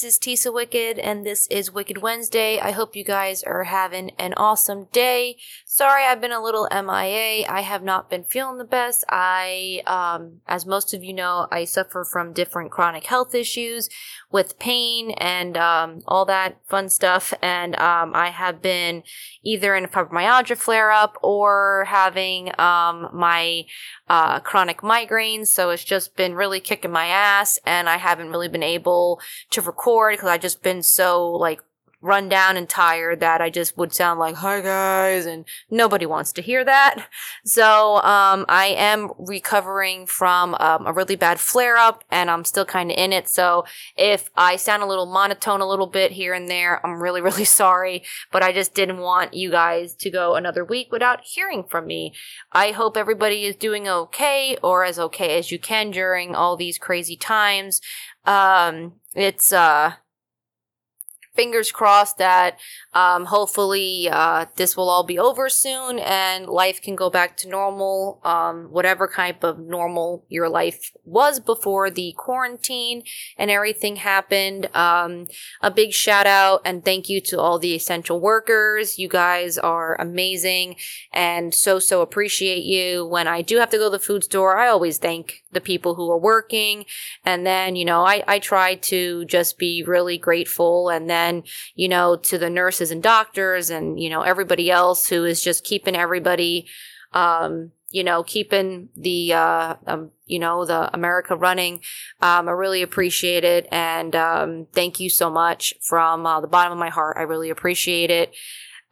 Hey is Tisa Wicked, and this is Wicked Wednesday. I hope you guys are having an awesome day. Sorry, I've been a little MIA. I have not been feeling the best. I, um, as most of you know, I suffer from different chronic health issues with pain and um, all that fun stuff. And um, I have been either in a fibromyalgia flare up or having um, my uh, chronic migraines. So it's just been really kicking my ass, and I haven't really been able to record because I've just been so like run down and tired that I just would sound like, hi guys, and nobody wants to hear that. So, um, I am recovering from, um, a really bad flare up and I'm still kind of in it. So if I sound a little monotone a little bit here and there, I'm really, really sorry, but I just didn't want you guys to go another week without hearing from me. I hope everybody is doing okay or as okay as you can during all these crazy times. Um, it's, uh, fingers crossed that um, hopefully uh, this will all be over soon and life can go back to normal um, whatever type of normal your life was before the quarantine and everything happened. Um, a big shout out and thank you to all the essential workers. You guys are amazing and so so appreciate you. When i do have to go to the food store i always thank the people who are working and then you know i, I try to just be really grateful and then you know to the nurses and doctors and you know everybody else who is just keeping everybody um you know keeping the uh um, you know the america running. Um i really appreciate it. And um thank you so much from uh, the bottom of my heart. I really appreciate it.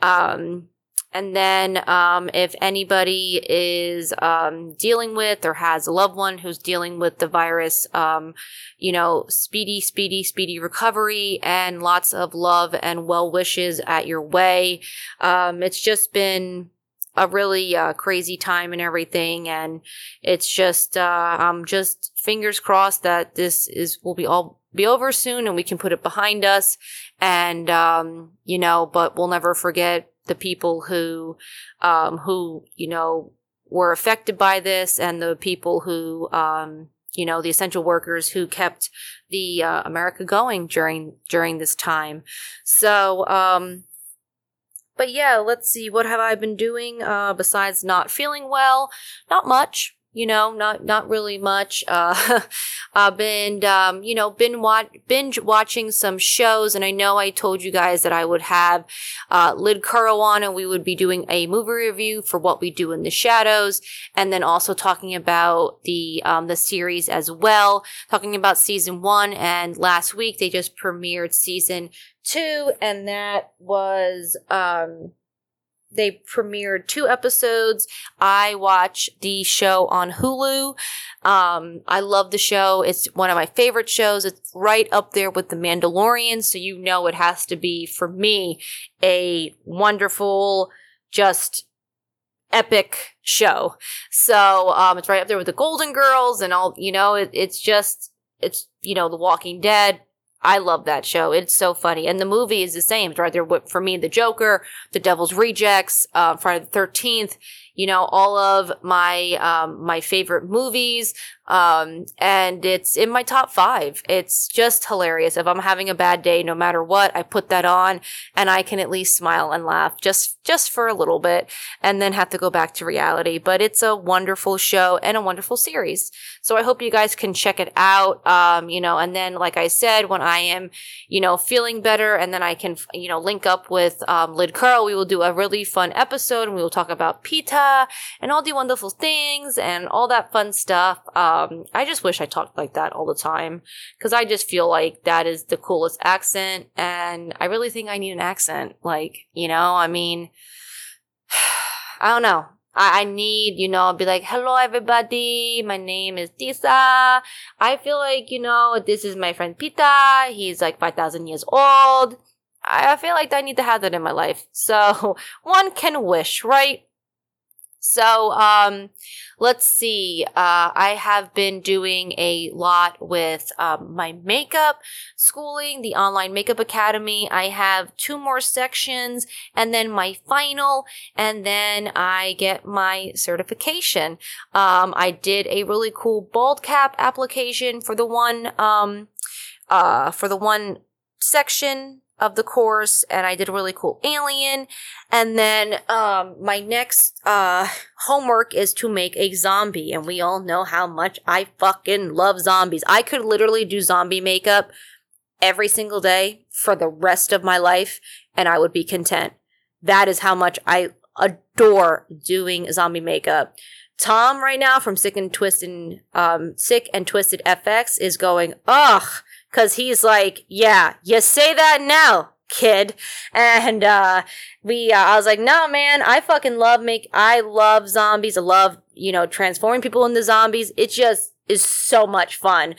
Um and then, um, if anybody is um, dealing with or has a loved one who's dealing with the virus, um, you know, speedy, speedy, speedy recovery and lots of love and well wishes at your way. Um, it's just been a really uh, crazy time and everything, and it's just, uh, I'm just fingers crossed that this is will be all be over soon and we can put it behind us and um you know but we'll never forget the people who um who you know were affected by this and the people who um you know the essential workers who kept the uh, america going during during this time. So um but yeah let's see. What have i been doing uh besides not feeling well? Not much you know not not really much uh i've been um you know been wat- binge watching some shows and i know i told you guys that i would have uh lid curl on and we would be doing a movie review for what we do in the shadows and then also talking about the um the series as well talking about season one and last week they just premiered season two and that was um they premiered two episodes. I watch the show on Hulu. Um, I love the show. It's one of my favorite shows. It's right up there with The Mandalorian. So you know it has to be, for me, a wonderful, just epic show. So, um, it's right up there with the Golden Girls and all, you know, it, it's just, it's, you know, The Walking Dead. I love that show. It's so funny. And the movie is the same. Right there for me, The Joker, The Devil's Rejects, uh, Friday the 13th, you know, all of my, um, my favorite movies. Um, and it's in my top five. It's just hilarious. If I'm having a bad day, no matter what, I put that on and I can at least smile and laugh just, just for a little bit and then have to go back to reality. But it's a wonderful show and a wonderful series. So I hope you guys can check it out. Um, you know, and then, like I said, when I am, you know, feeling better and then I can, you know, link up with, um, Lid Curl, we will do a really fun episode and we will talk about pita and all the wonderful things and all that fun stuff. Um, I just wish I talked like that all the time because I just feel like that is the coolest accent. And I really think I need an accent. Like, you know, I mean, I don't know. I, need, you know, be like, hello everybody, my name is Tisa. I feel like, you know, this is my friend Pita. He's like 5,000 years old. I feel like I need to have that in my life. So one can wish, right? So, um, let's see. Uh, I have been doing a lot with um, my makeup schooling, the online makeup academy. I have two more sections and then my final, and then I get my certification. Um, I did a really cool bald cap application for the one, um, uh, for the one section of the course and I did a really cool alien. And then um my next uh homework is to make a zombie and we all know how much I fucking love zombies. I could literally do zombie makeup every single day for the rest of my life and I would be content. That is how much I adore doing zombie makeup. Tom right now from Sick and Twisted um Sick and Twisted FX is going, ugh, Cause he's like, yeah, you say that now, kid. And, uh, we, uh, I was like, no, man, I fucking love make, I love zombies. I love, you know, transforming people into zombies. It just is so much fun.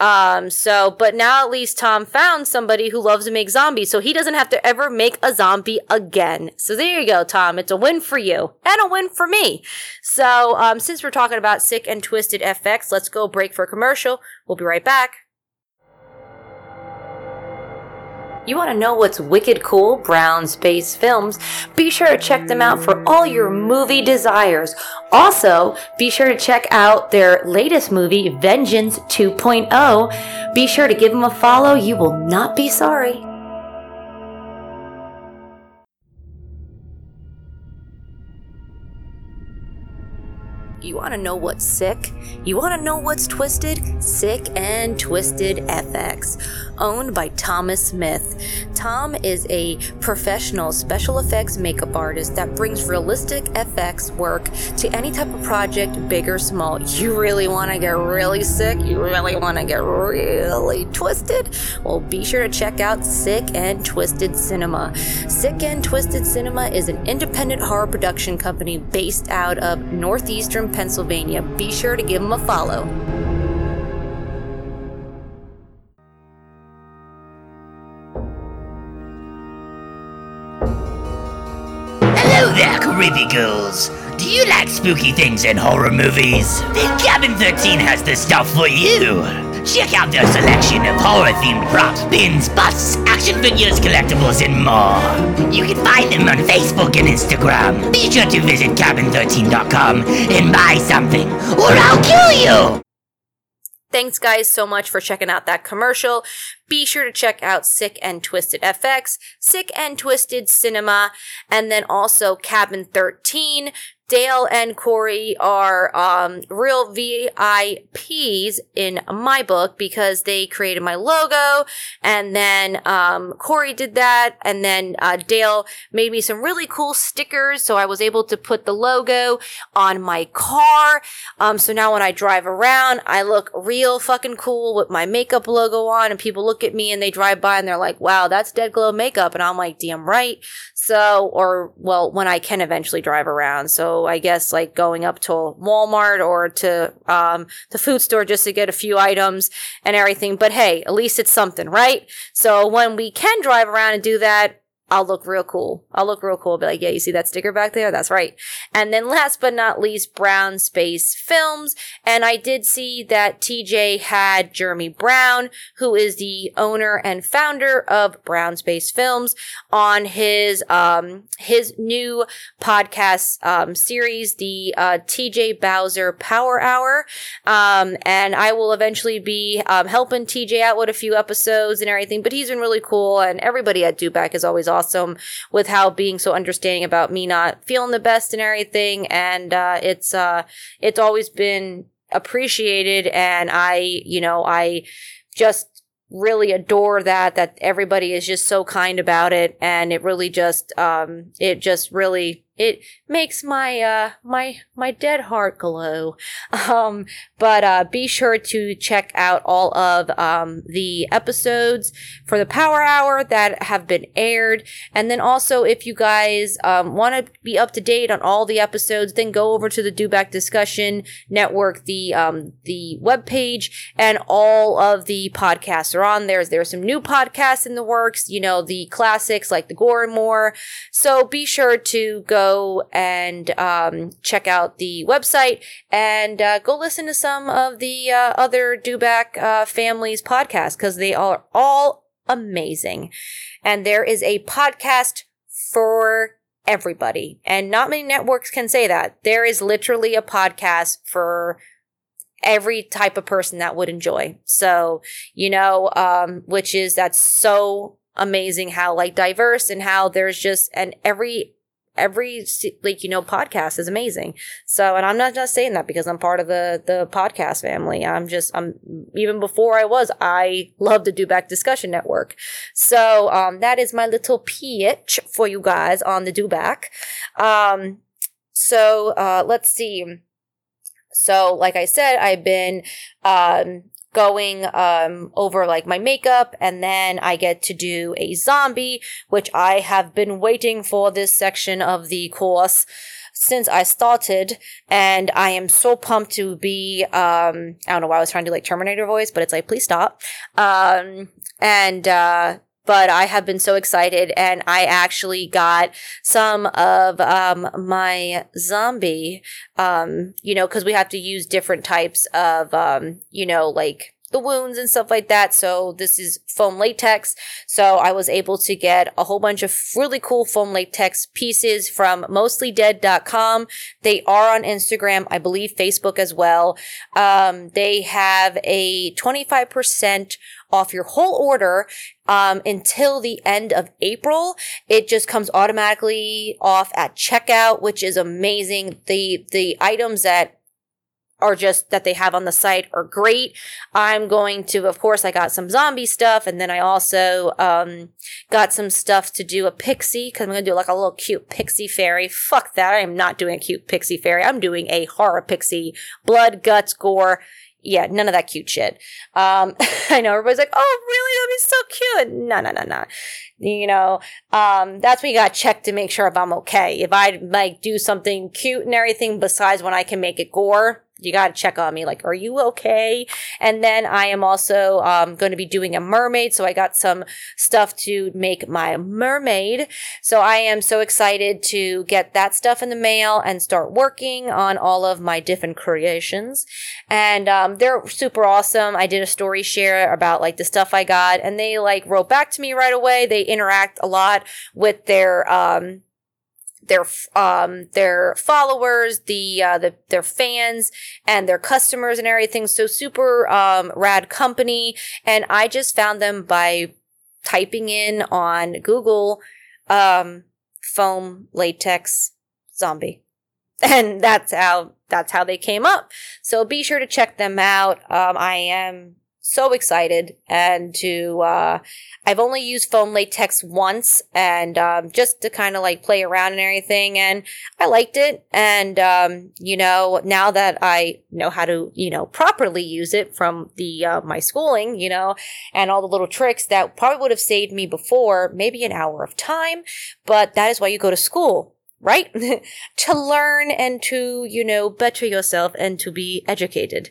Um, so, but now at least Tom found somebody who loves to make zombies, so he doesn't have to ever make a zombie again. So there you go, Tom. It's a win for you and a win for me. So, um, since we're talking about Sick and Twisted FX, let's go break for a commercial. We'll be right back. You want to know what's wicked cool? Brown Space Films. Be sure to check them out for all your movie desires. Also, be sure to check out their latest movie, Vengeance 2.0. Be sure to give them a follow. You will not be sorry. You want to know what's sick? You want to know what's twisted? Sick and Twisted FX, owned by Thomas Smith. Tom is a professional special effects makeup artist that brings realistic FX work to any type of project, big or small. You really want to get really sick? You really want to get really twisted? Well, be sure to check out Sick and Twisted Cinema. Sick and Twisted Cinema is an independent horror production company based out of northeastern Pennsylvania. Be sure to give them a follow. There, creepy ghouls. Do you like spooky things and horror movies? Then Cabin 13 has the stuff for you. Check out their selection of horror-themed props, pins, busts, action figures, collectibles, and more. You can find them on Facebook and Instagram. Be sure to visit cabin13.com and buy something, or I'll kill you! Thanks, guys, so much for checking out that commercial. Be sure to check out Sick and Twisted FX, Sick and Twisted Cinema, and then also Cabin 13. Dale and Corey are um, real VIPs in my book because they created my logo, and then um, Corey did that, and then uh, Dale made me some really cool stickers, so I was able to put the logo on my car. Um, so now when I drive around, I look real fucking cool with my makeup logo on, and people look at me and they drive by and they're like, "Wow, that's Dead Glow makeup," and I'm like, "Damn right." So, or well, when I can eventually drive around, so I guess like going up to Walmart or to um, the food store just to get a few items and everything. But hey, at least it's something, right? So when we can drive around and do that, I'll look real cool. I'll look real cool. Be like, yeah, you see that sticker back there? That's right. And then last but not least, Brown Space Films. And I did see that TJ had Jeremy Brown, who is the owner and founder of Brown Space Films, on his um his new podcast um series, the uh, TJ Bowser Power Hour. Um, and I will eventually be um, helping TJ out with a few episodes and everything. But he's been really cool, and everybody at Dewback is always awesome with how being so understanding about me not feeling the best and everything. And uh, it's uh, it's always been appreciated, and I, you know, I just really adore that that everybody is just so kind about it and it really just um it just really it makes my uh my my dead heart glow. Um but uh be sure to check out all of um the episodes for the power hour that have been aired. And then also if you guys um want to be up to date on all the episodes then go over to the Dewback discussion network the um the web page and all of the podcasts are on there. There's some new podcasts in the works you know the classics like the gore and more so be sure to go and um, check out the website and uh, go listen to some of the uh, other Dewback uh, families podcasts because they are all amazing. And there is a podcast for everybody. And not many networks can say that. There is literally a podcast for every type of person that would enjoy. So, you know, um, which is that's so amazing how like diverse and how there's just and every every like you know podcast is amazing. So and i'm not just saying that because i'm part of the the podcast family. I'm just i'm even before i was i love the Dewback discussion network. So um that is my little pitch for you guys on the Dewback um so uh let's see. So like i said i've been um going um, over like my makeup and then I get to do a zombie, which I have been waiting for this section of the course since I started and I am so pumped to be um I don't know why I was trying to do like Terminator voice, but it's like please stop. Um and uh but I have been so excited and I actually got some of um, my zombie, um, you know, because we have to use different types of, um, you know, like the wounds and stuff like that. So this is foam latex. So I was able to get a whole bunch of really cool foam latex pieces from mostlydead.com. They are on Instagram, I believe Facebook as well. Um, they have a 25% off your whole order um, until the end of April. It just comes automatically off at checkout, which is amazing. The the items that are just that they have on the site are great. I'm going to, of course, I got some zombie stuff, and then I also um, got some stuff to do a pixie because I'm going to do like a little cute pixie fairy. Fuck that! I am not doing a cute pixie fairy. I'm doing a horror pixie, blood, guts, gore yeah, none of that cute shit. Um, I know everybody's like, oh, really? That'd be so cute. No, no, no, no. You know, um, that's when you got to check to make sure if I'm okay. If I like do something cute and everything besides when I can make it gore, you got to check on me like are you okay? And then i am also um, going to be doing a mermaid so i got some stuff to make my mermaid. So i am so excited to get that stuff in the mail and start working on all of my different creations. And um, they're super awesome. I did a story share about like the stuff i got and they like wrote back to me right away. They interact a lot with their um, their um their followers, the uh, the their fans and their customers and everything. So super um rad company, and I just found them by typing in on Google um foam latex zombie. And that's how that's how they came up. So be sure to check them out. Um, I am so excited and to uh i've only used foam latex once and um just to kind of like play around and everything and i liked it. And um you know now that i know how to you know properly use it from the uh, my schooling you know and all the little tricks that probably would have saved me before maybe an hour of time but that is why you go to school right? to learn and to, you know, better yourself and to be educated.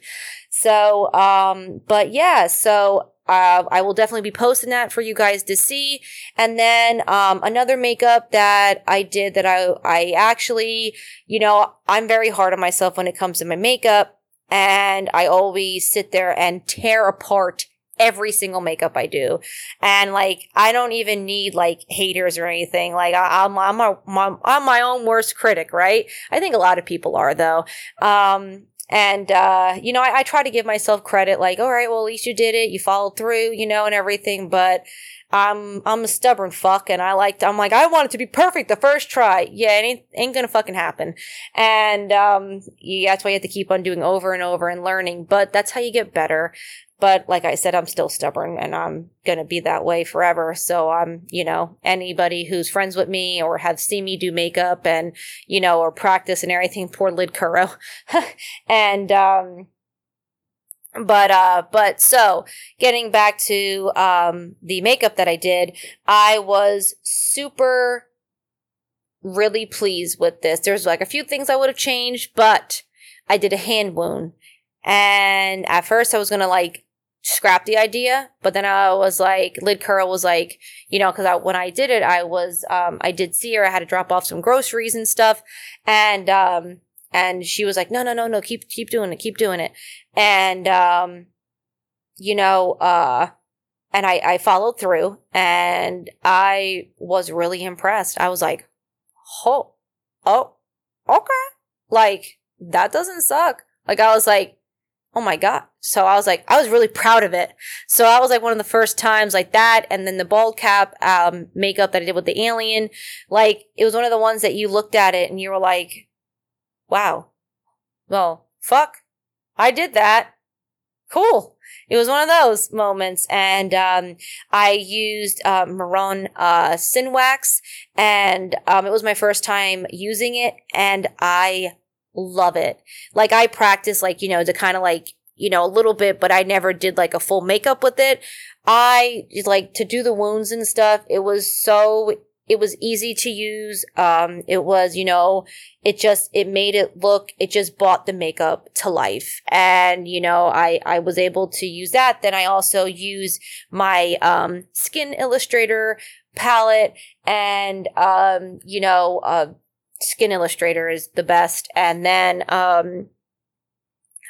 So, um, but yeah, so uh, I will definitely be posting that for you guys to see. And then um, another makeup that I did that I I actually, you know, I'm very hard on myself when it comes to my makeup, and I always sit there and tear apart every single makeup I do. And like, I don't even need like haters or anything. Like, I, am I'm, I'm, my, I'm my own worst critic, right? I think a lot of people are though. Um, and, uh, you know, I, I try to give myself credit, like, all right, well, at least you did it. You followed through, you know, and everything. But, I'm I'm a stubborn fuck and I like I'm like I want it to be perfect the first try. Yeah, it ain't ain't gonna fucking happen. And um yeah, that's why you have to keep on doing over and over and learning. But that's how you get better. But like I said, I'm still stubborn and I'm gonna be that way forever. So I'm, you know, anybody who's friends with me or have seen me do makeup and, you know, or practice and everything, poor Lid Curl. and um but uh but so getting back to um the makeup that I did, I was super really pleased with this. There's like a few things I would have changed, but I did a hand wound. And at first I was going to like scrap the idea, but then I was like, Lid Curl was like, you know, cause I, when I did it, I was, um, I did see her. I had to drop off some groceries and stuff. And, um, and she was like, no, no, no, no, keep, keep doing it, keep doing it. And, um, you know, uh, and I, I followed through and I was really impressed. I was like, oh, oh, okay. Like, that doesn't suck. Like, I was like, oh my God. So I was like, I was really proud of it. So I was like one of the first times like that. And then the bald cap, um, makeup that I did with the alien, like, it was one of the ones that you looked at it and you were like, wow, well, fuck, I did that. Cool. It was one of those moments. And um, I used uh, Mehron uh, Wax, and um, it was my first time using it, and I love it. Like, I practice, like, you know, to kind of like, you know, a little bit, but I never did like a full makeup with it. I like to do the wounds and stuff. It was so it was easy to use. Um, it was, you know, it just, it made it look, it just brought the makeup to life. And, you know, I, I was able to use that. Then I also use my, um, skin illustrator palette and, um, you know, uh, skin illustrator is the best. And then, um,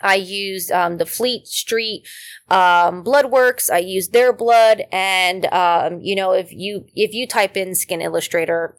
I used um, the Fleet Street um, Bloodworks. I used their blood, and um, you know, if you if you type in Skin Illustrator,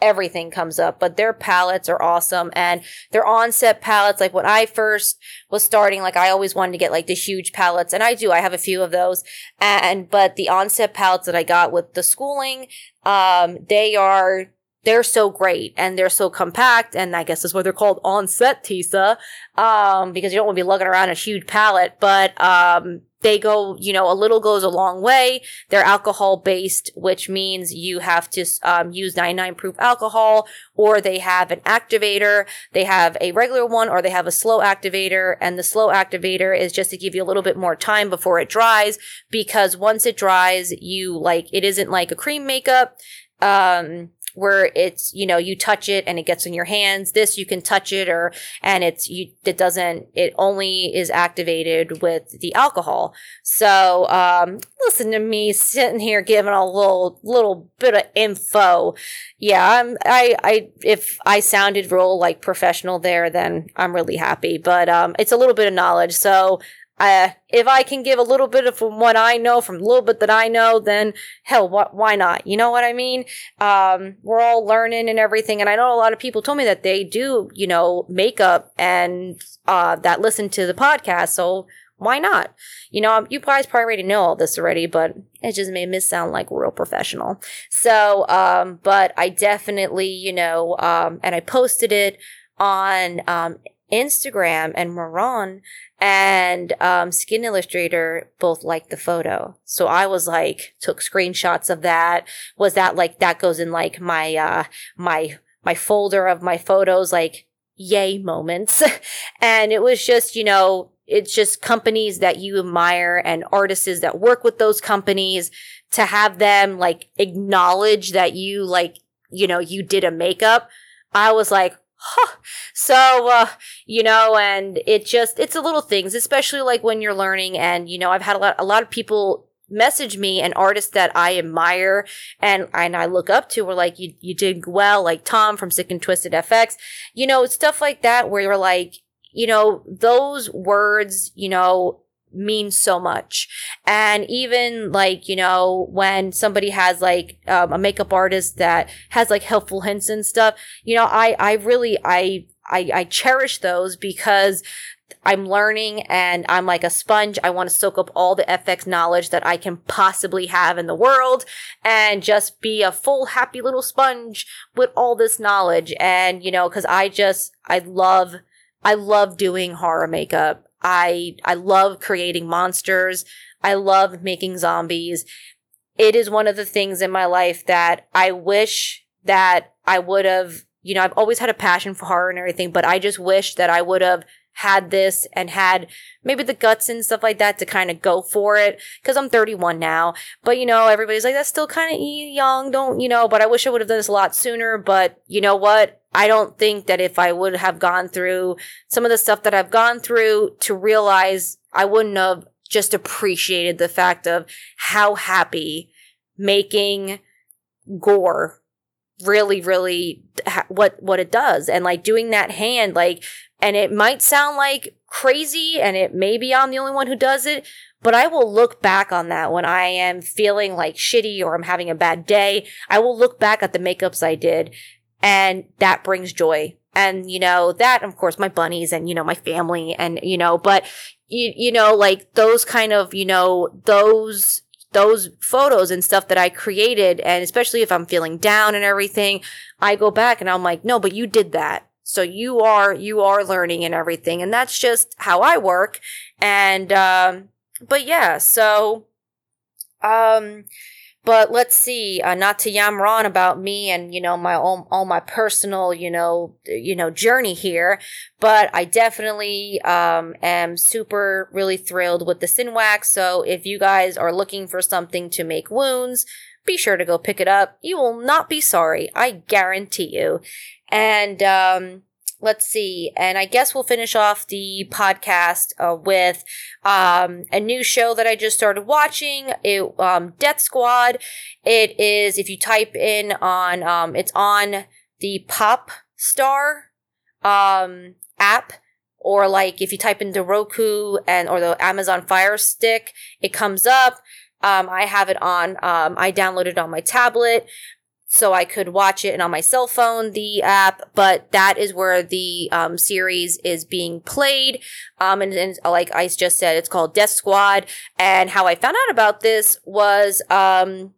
everything comes up. But their palettes are awesome, and their onset palettes. Like when I first was starting, like I always wanted to get like the huge palettes, and I do. I have a few of those, and but the onset palettes that I got with the schooling, um, they are they're so great and they're so compact and I guess that's why they're called on-set Tisa, um, because you don't want to be lugging around a huge palette, but, um, they go, you know, a little goes a long way. They're alcohol based, which means you have to um, use 99 proof alcohol, or they have an activator. They have a regular one, or they have a slow activator. And the slow activator is just to give you a little bit more time before it dries, because once it dries, you like, it isn't like a cream makeup. Um, where it's you know you touch it and it gets in your hands this you can touch it or and it's you it doesn't it only is activated with the alcohol. So um listen to me sitting here giving a little little bit of info. Yeah i'm i i if i sounded real like professional there then i'm really happy but um it's a little bit of knowledge. So uh, if I can give a little bit of from what I know, from a little bit that I know, then hell, wh- why not? You know what I mean? Um, we're all learning and everything. And I know a lot of people told me that they do, you know, makeup and, uh, that listen to the podcast. So why not? You know, you guys probably already know all this already, but it just made me sound like real professional. So, um, but I definitely, you know, um, and I posted it on, um, Instagram and Mehron and um, Skin Illustrator both liked the photo. So I was like, took screenshots of that. Was that like that goes in like my uh my my folder of my photos, like yay moments. and it was just, you know, it's just companies that you admire and artists that work with those companies to have them like acknowledge that you like, you know, you did a makeup. I was like, huh. So, uh, you know, and it just, it's a little things, especially like when you're learning. And, you know, I've had a lot, a lot of people message me and artists that I admire and, and I look up to were like, you, you did well, like Tom from Sick and Twisted FX, you know, stuff like that where you're like, you know, those words, you know, means so much. And even like, you know, when somebody has like um, a makeup artist that has like helpful hints and stuff, you know, I, I really, I, I, I cherish those because I'm learning and I'm like a sponge. I want to soak up all the FX knowledge that I can possibly have in the world and just be a full happy little sponge with all this knowledge. And, you know, cause I just, I love, I love doing horror makeup. I, I love creating monsters. I love making zombies. It is one of the things in my life that I wish that I would have, you know, I've always had a passion for horror and everything, but I just wish that I would have had this and had maybe the guts and stuff like that to kind of go for it because I'm 31 now. But you know, everybody's like, that's still kind of young, don't you know? But I wish I would have done this a lot sooner. But you know what? I don't think that if I would have gone through some of the stuff that I've gone through to realize I wouldn't have just appreciated the fact of how happy making gore really really ha- what what it does and like doing that hand like and it might sound like crazy and it maybe I'm the only one who does it but I will look back on that when I am feeling like shitty or I'm having a bad day I will look back at the makeups I did and that brings joy and you know that of course my bunnies and you know my family and you know but you, you know like those kind of you know those those photos and stuff that I created, and especially if I'm feeling down and everything, I go back and I'm like, no, but you did that. So you are, you are learning and everything. And that's just how I work. And, um, but yeah, so, um, but let's see, uh, not to yammer on about me and you know my all, all my personal you know you know journey here, but I definitely um, am super really thrilled with the SynWax. So if you guys are looking for something to make wounds, be sure to go pick it up. You will not be sorry, I guarantee you. And um, let's see. And I guess we'll finish off the podcast uh, with um, a new show that I just started watching. It um, Death Squad. It is if you type in on um, it's on the Pop Star um, app. Or like if you type into Roku and or the Amazon Fire Stick, it comes up. Um, I have it on. Um, I downloaded it on my tablet so I could watch it and on my cell phone, the app, but that is where the um, series is being played. Um, and, and, like I just said, it's called Death Squad. And how I found out about this was um,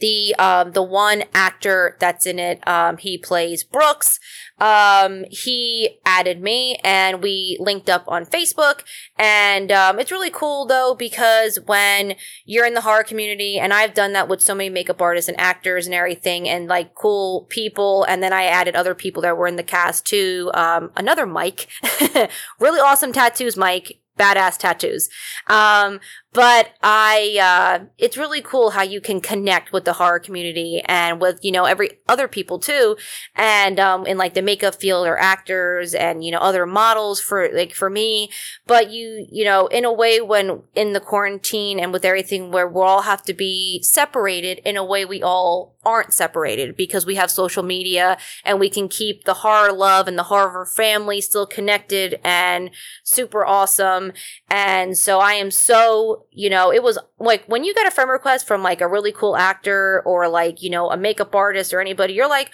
the um the one actor that's in it um he plays brooks. Um he added me and we linked up on facebook. And um it's really cool though because when you're in the horror community and i've done that with so many makeup artists and actors and everything and like cool people and then i added other people that were in the cast too um another mike really awesome tattoos mike badass tattoos. Um, but I, uh, it's really cool how you can connect with the horror community and with, you know, every other people too. And, um, in like the makeup field or actors and, you know, other models for, like, for me. But you, you know, in a way when in the quarantine and with everything where we all have to be separated in a way we all aren't separated because we have social media and we can keep the horror love and the horror family still connected and super awesome. And so I am so you know, it was like when you get a friend request from like a really cool actor or like, you know, a makeup artist or anybody, you're like,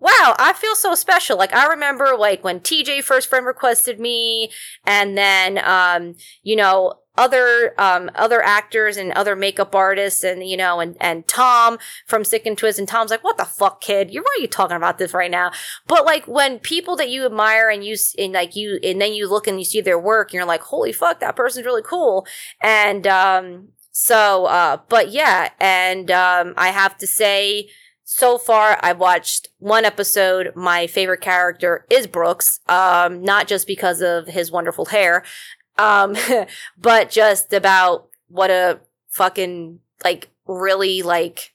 wow, I feel so special. Like I remember like when TJ first friend requested me and then, um, you know, other um, other actors and other makeup artists and you know and and Tom from Sick and Twist and Tom's like what the fuck kid? You why are you talking about this right now? But like when people that you admire and you and like you and then you look and you see their work you're like holy fuck that person's really cool. And um so uh but yeah and um I have to say so far I've watched one episode. My favorite character is Brooks. Um, not just because of his wonderful hair, um, but just about what a fucking like really like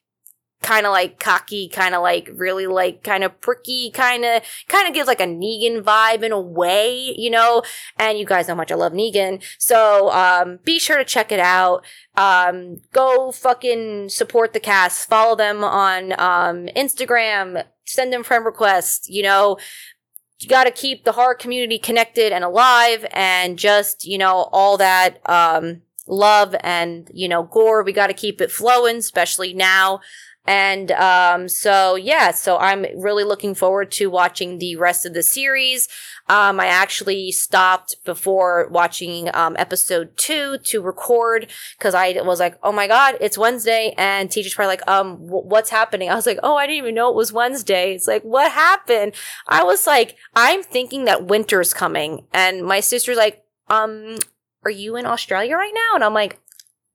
kind of like cocky, kind of like really like kind of pricky, kind of kind of gives like a Negan vibe in a way, you know. And you guys know how much I love Negan, so um, be sure to check it out. Um, go fucking support the cast, follow them on um, Instagram, send them friend requests, you know you got to keep the horror community connected and alive and just, you know, all that, um, love and, you know, gore. We got to keep it flowing, especially now. And um, so, yeah, so I'm really looking forward to watching the rest of the series. Um, I actually stopped before watching um, episode two to record because I was like, oh my God, it's Wednesday. And teacher's probably like, um, w- what's happening? I was like, oh, I didn't even know it was Wednesday. It's like, what happened? I was like, I'm thinking that winter's coming. And my sister's like, um, are you in Australia right now? And I'm like,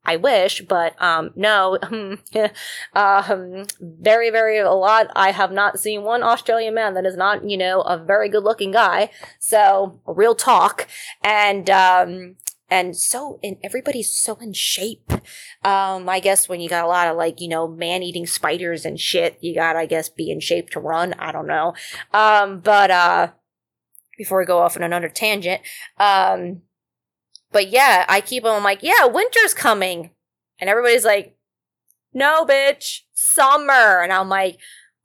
I wish, but um, no. um, very, very a lot. I have not seen one Australian man that is not, you know, a very good looking guy. So real talk, and um, and so and everybody's so in shape. Um, I guess when you got a lot of like you know man eating spiders and shit, you got I guess be in shape to run. I don't know. Um, but uh, before we go off on another tangent, um but yeah, I keep them. I'm like, yeah, winter's coming, and everybody's like, no, bitch, summer, and I'm like,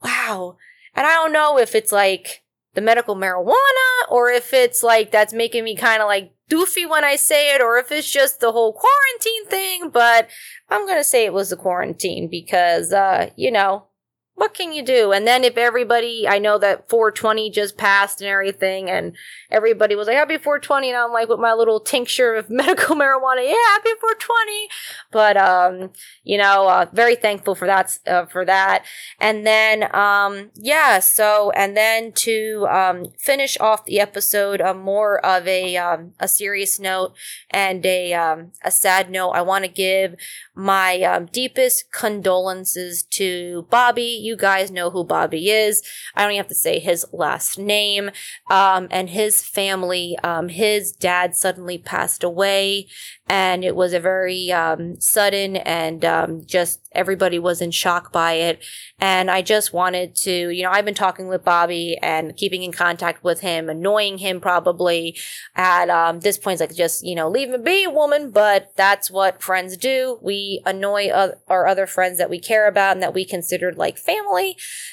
wow. And I don't know if it's like the medical marijuana or if it's like that's making me kind of like doofy when I say it or if it's just the whole quarantine thing, but I'm going to say it was the quarantine because, uh, you know, what can you do? And then if everybody, I know that 420 just passed and everything, and everybody was like, happy 420. And I'm like, with my little tincture of medical marijuana, yeah, happy 420. But, um, you know, uh, very thankful for that, uh, for that. And then, um, yeah, so, and then to, um, finish off the episode, uh, more of a, um, a serious note and a, um, a sad note, I want to give my, um, deepest condolences to Bobby you guys know who Bobby is. I don't even have to say his last name. Um, and his family, um, his dad suddenly passed away and it was a very um, sudden and um, just everybody was in shock by it and i just wanted to you know i've been talking with bobby and keeping in contact with him annoying him probably at um, this point it's like just you know leave me be a woman but that's what friends do we annoy our other friends that we care about and that we considered like family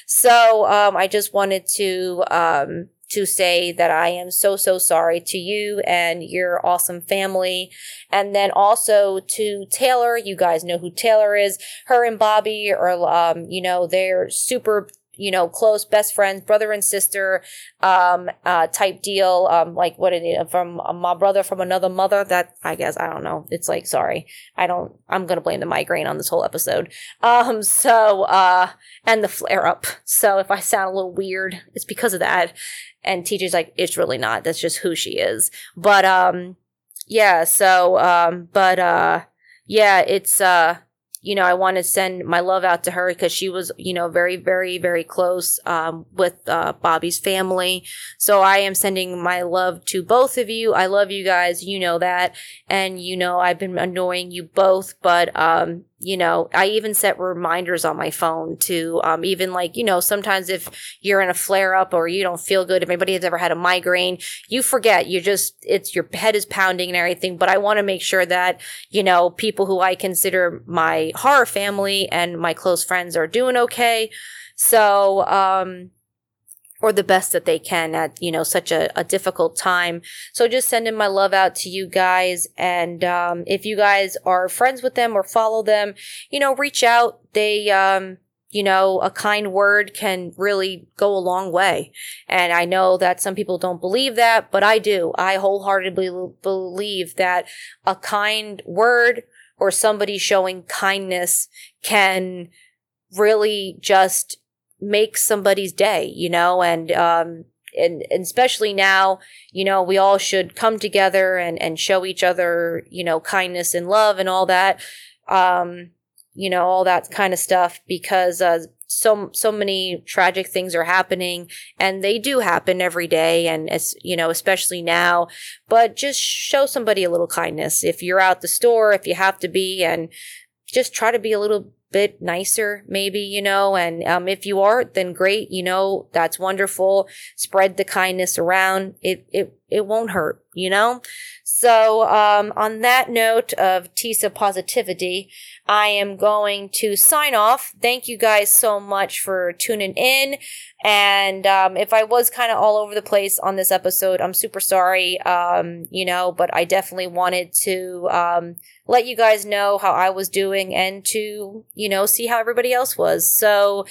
so um, i just wanted to um, to say that I am so, so sorry to you and your awesome family. And then also to Taylor, you guys know who Taylor is. Her and Bobby are, um, you know, they're super you know, close best friends, brother and sister, um, uh, type deal. Um, like what it from uh, my brother from another mother. That I guess I don't know. It's like sorry, I don't. I'm gonna blame the migraine on this whole episode. Um, so uh, and the flare up. So if I sound a little weird, it's because of that. And TJ's like, it's really not. That's just who she is. But um, yeah. So um, but uh, yeah, it's uh you know, I want to send my love out to her because she was, you know, very, very, very close um, with uh, Bobby's family. So I am sending my love to both of you. I love you guys. You know that. And, you know, I've been annoying you both, but um, you know, I even set reminders on my phone to um, even like, you know, sometimes if you're in a flare up or you don't feel good, if anybody has ever had a migraine, you forget. You just, it's your head is pounding and everything. But I want to make sure that, you know, people who I consider my horror family and my close friends are doing okay. So, um, or the best that they can at you know such a, a difficult time so just sending my love out to you guys and um, if you guys are friends with them or follow them you know reach out they um, you know, a kind word can really go a long way. And I know that some people don't believe that, but I do. I wholeheartedly believe that a kind word or somebody showing kindness can really just make somebody's day, you know, and, um, and, and especially now, you know, we all should come together and, and show each other, you know, kindness and love and all that. Um, you know, all that kind of stuff because, uh, so, so many tragic things are happening and they do happen every day. And as, you know, especially now, but just show somebody a little kindness. If you're out the store, if you have to be and just try to be a little bit nicer, maybe, you know, and um, if you are, then great, you know, that's wonderful. Spread the kindness around. It, it, it won't hurt, you know? So, um, on that note of TISA positivity, I am going to sign off. Thank you guys so much for tuning in. And um, if I was kind of all over the place on this episode, I'm super sorry, um, you know, but I definitely wanted to um, let you guys know how I was doing and to, you know, see how everybody else was. So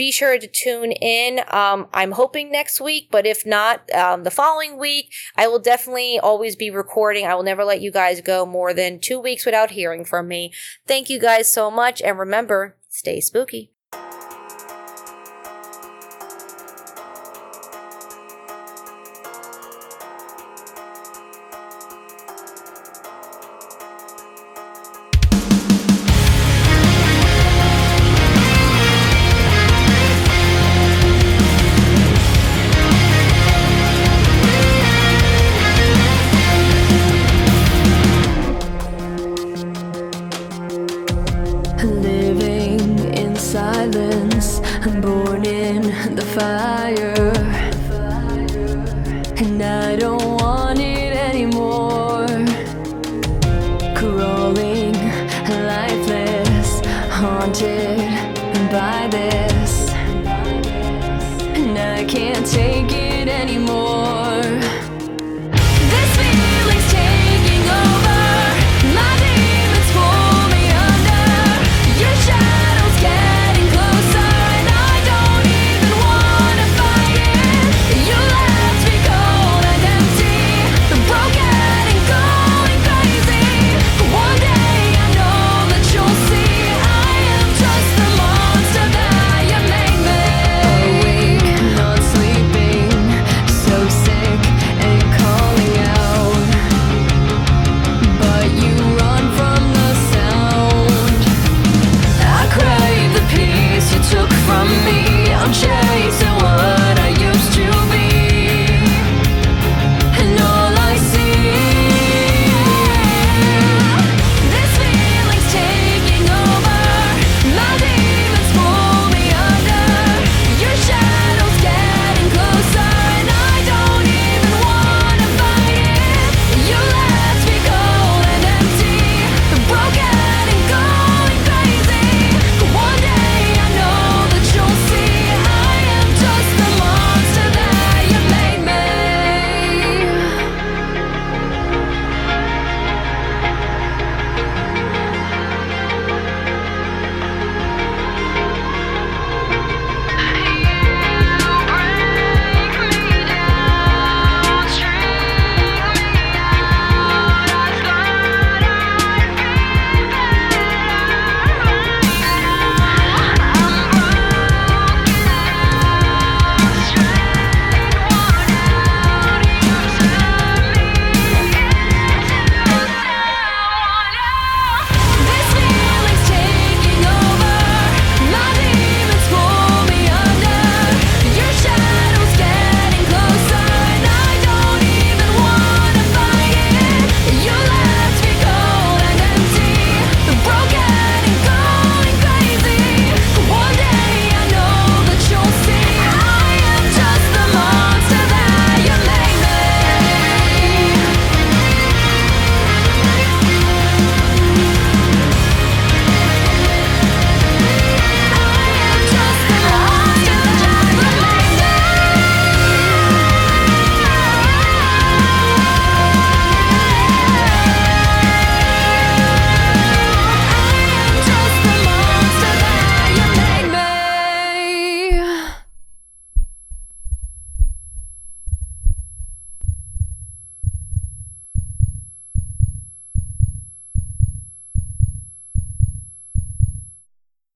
be sure to tune in. Um, I'm hoping next week, but if not, um, the following week, I will definitely always be recording. I will never let you guys go more than two weeks without hearing from me. Thank you guys so much. And remember, stay spooky.